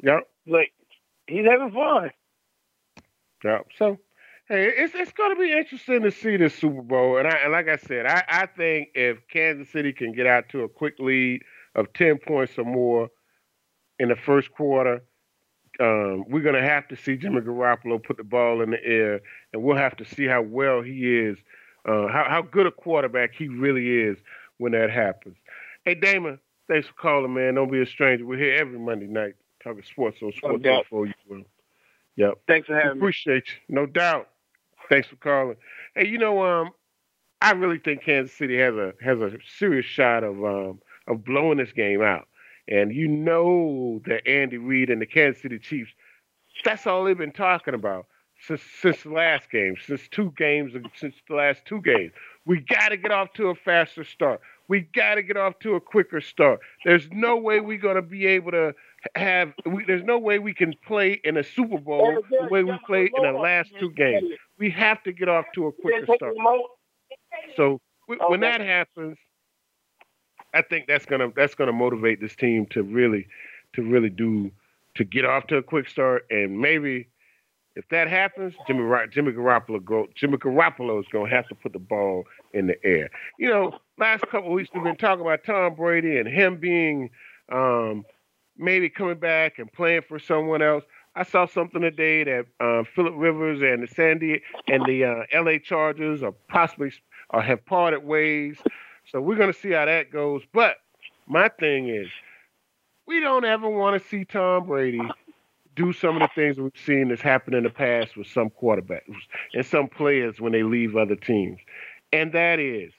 Yep. Like he's having fun. Yep. So, hey, it's it's going to be interesting to see this Super Bowl. And I and like I said, I I think if Kansas City can get out to a quick lead of ten points or more in the first quarter. Um, we're going to have to see Jimmy Garoppolo put the ball in the air, and we'll have to see how well he is, uh, how, how good a quarterback he really is when that happens. Hey, Damon, Thanks for calling, man. Don't be a stranger. We're here every Monday night talking sports on Sports no for you. Yep. Thanks for having Appreciate me. Appreciate you. No doubt. Thanks for calling. Hey, you know, um, I really think Kansas City has a has a serious shot of um of blowing this game out. And you know that Andy Reid and the Kansas City Chiefs, that's all they've been talking about since since the last game, since two games, since the last two games. We got to get off to a faster start. We got to get off to a quicker start. There's no way we're going to be able to have. We, there's no way we can play in a Super Bowl the way we played in the last two games. We have to get off to a quicker start. So when that happens, I think that's gonna that's gonna motivate this team to really to really do to get off to a quick start and maybe if that happens, Jimmy Jimmy Garoppolo go, Jimmy Garoppolo is to have to put the ball in the air. You know, last couple weeks we've been talking about Tom Brady and him being um, maybe coming back and playing for someone else. I saw something today that uh, Philip Rivers and the Sandy and the uh, L.A. Chargers are possibly or have parted ways. So we're going to see how that goes. But my thing is, we don't ever want to see Tom Brady do some of the things we've seen that's happened in the past with some quarterbacks and some players when they leave other teams. And that is,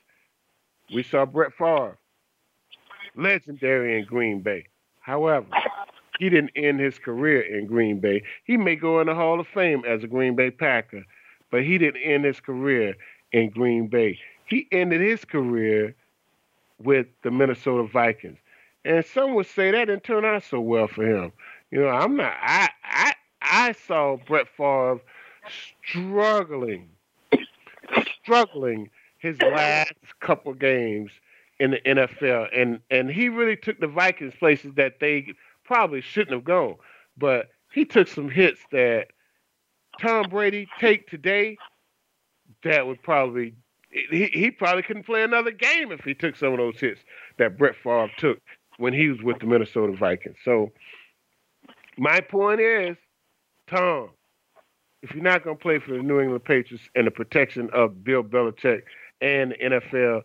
we saw Brett Favre, legendary in Green Bay. However, he didn't end his career in Green Bay. He may go in the Hall of Fame as a Green Bay Packer, but he didn't end his career in Green Bay. He ended his career with the Minnesota Vikings. And some would say that didn't turn out so well for him. You know, I'm not I I I saw Brett Favre struggling struggling his last couple games in the NFL, and and he really took the Vikings places that they probably shouldn't have gone. But he took some hits that Tom Brady take today. That would probably he, he probably couldn't play another game if he took some of those hits that Brett Favre took when he was with the Minnesota Vikings. So my point is, Tom, if you're not going to play for the New England Patriots and the protection of Bill Belichick and the NFL,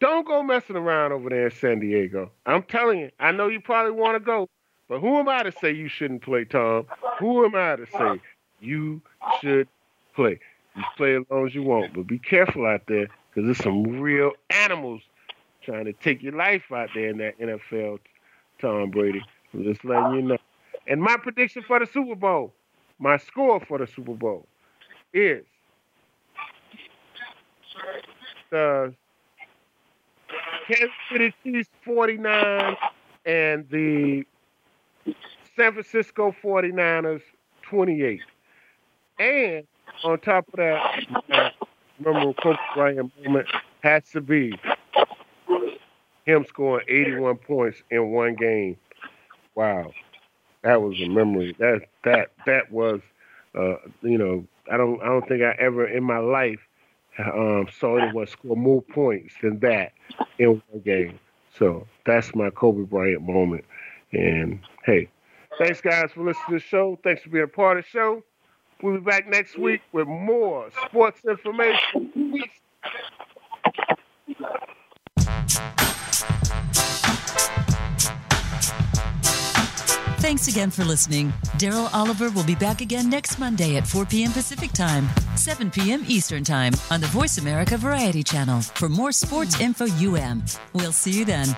don't go messing around over there in San Diego. I'm telling you, I know you probably want to go, but who am I to say you shouldn't play, Tom? Who am I to say you should play? You play as long as you want, but be careful out there because there's some real animals trying to take your life out there in that NFL, Tom Brady. I'm just letting you know. And my prediction for the Super Bowl, my score for the Super Bowl is the Kansas City Chiefs 49 and the San Francisco 49ers 28. And on top of that, memorable Kobe Bryant moment has to be him scoring 81 points in one game. Wow, that was a memory. That that that was, uh, you know, I don't I don't think I ever in my life um, saw anyone score more points than that in one game. So that's my Kobe Bryant moment. And hey, thanks guys for listening to the show. Thanks for being a part of the show. We'll be back next week with more sports information. Thanks again for listening. Daryl Oliver will be back again next Monday at 4 p.m. Pacific Time, 7 p.m. Eastern Time on the Voice America Variety Channel for more sports info UM. We'll see you then.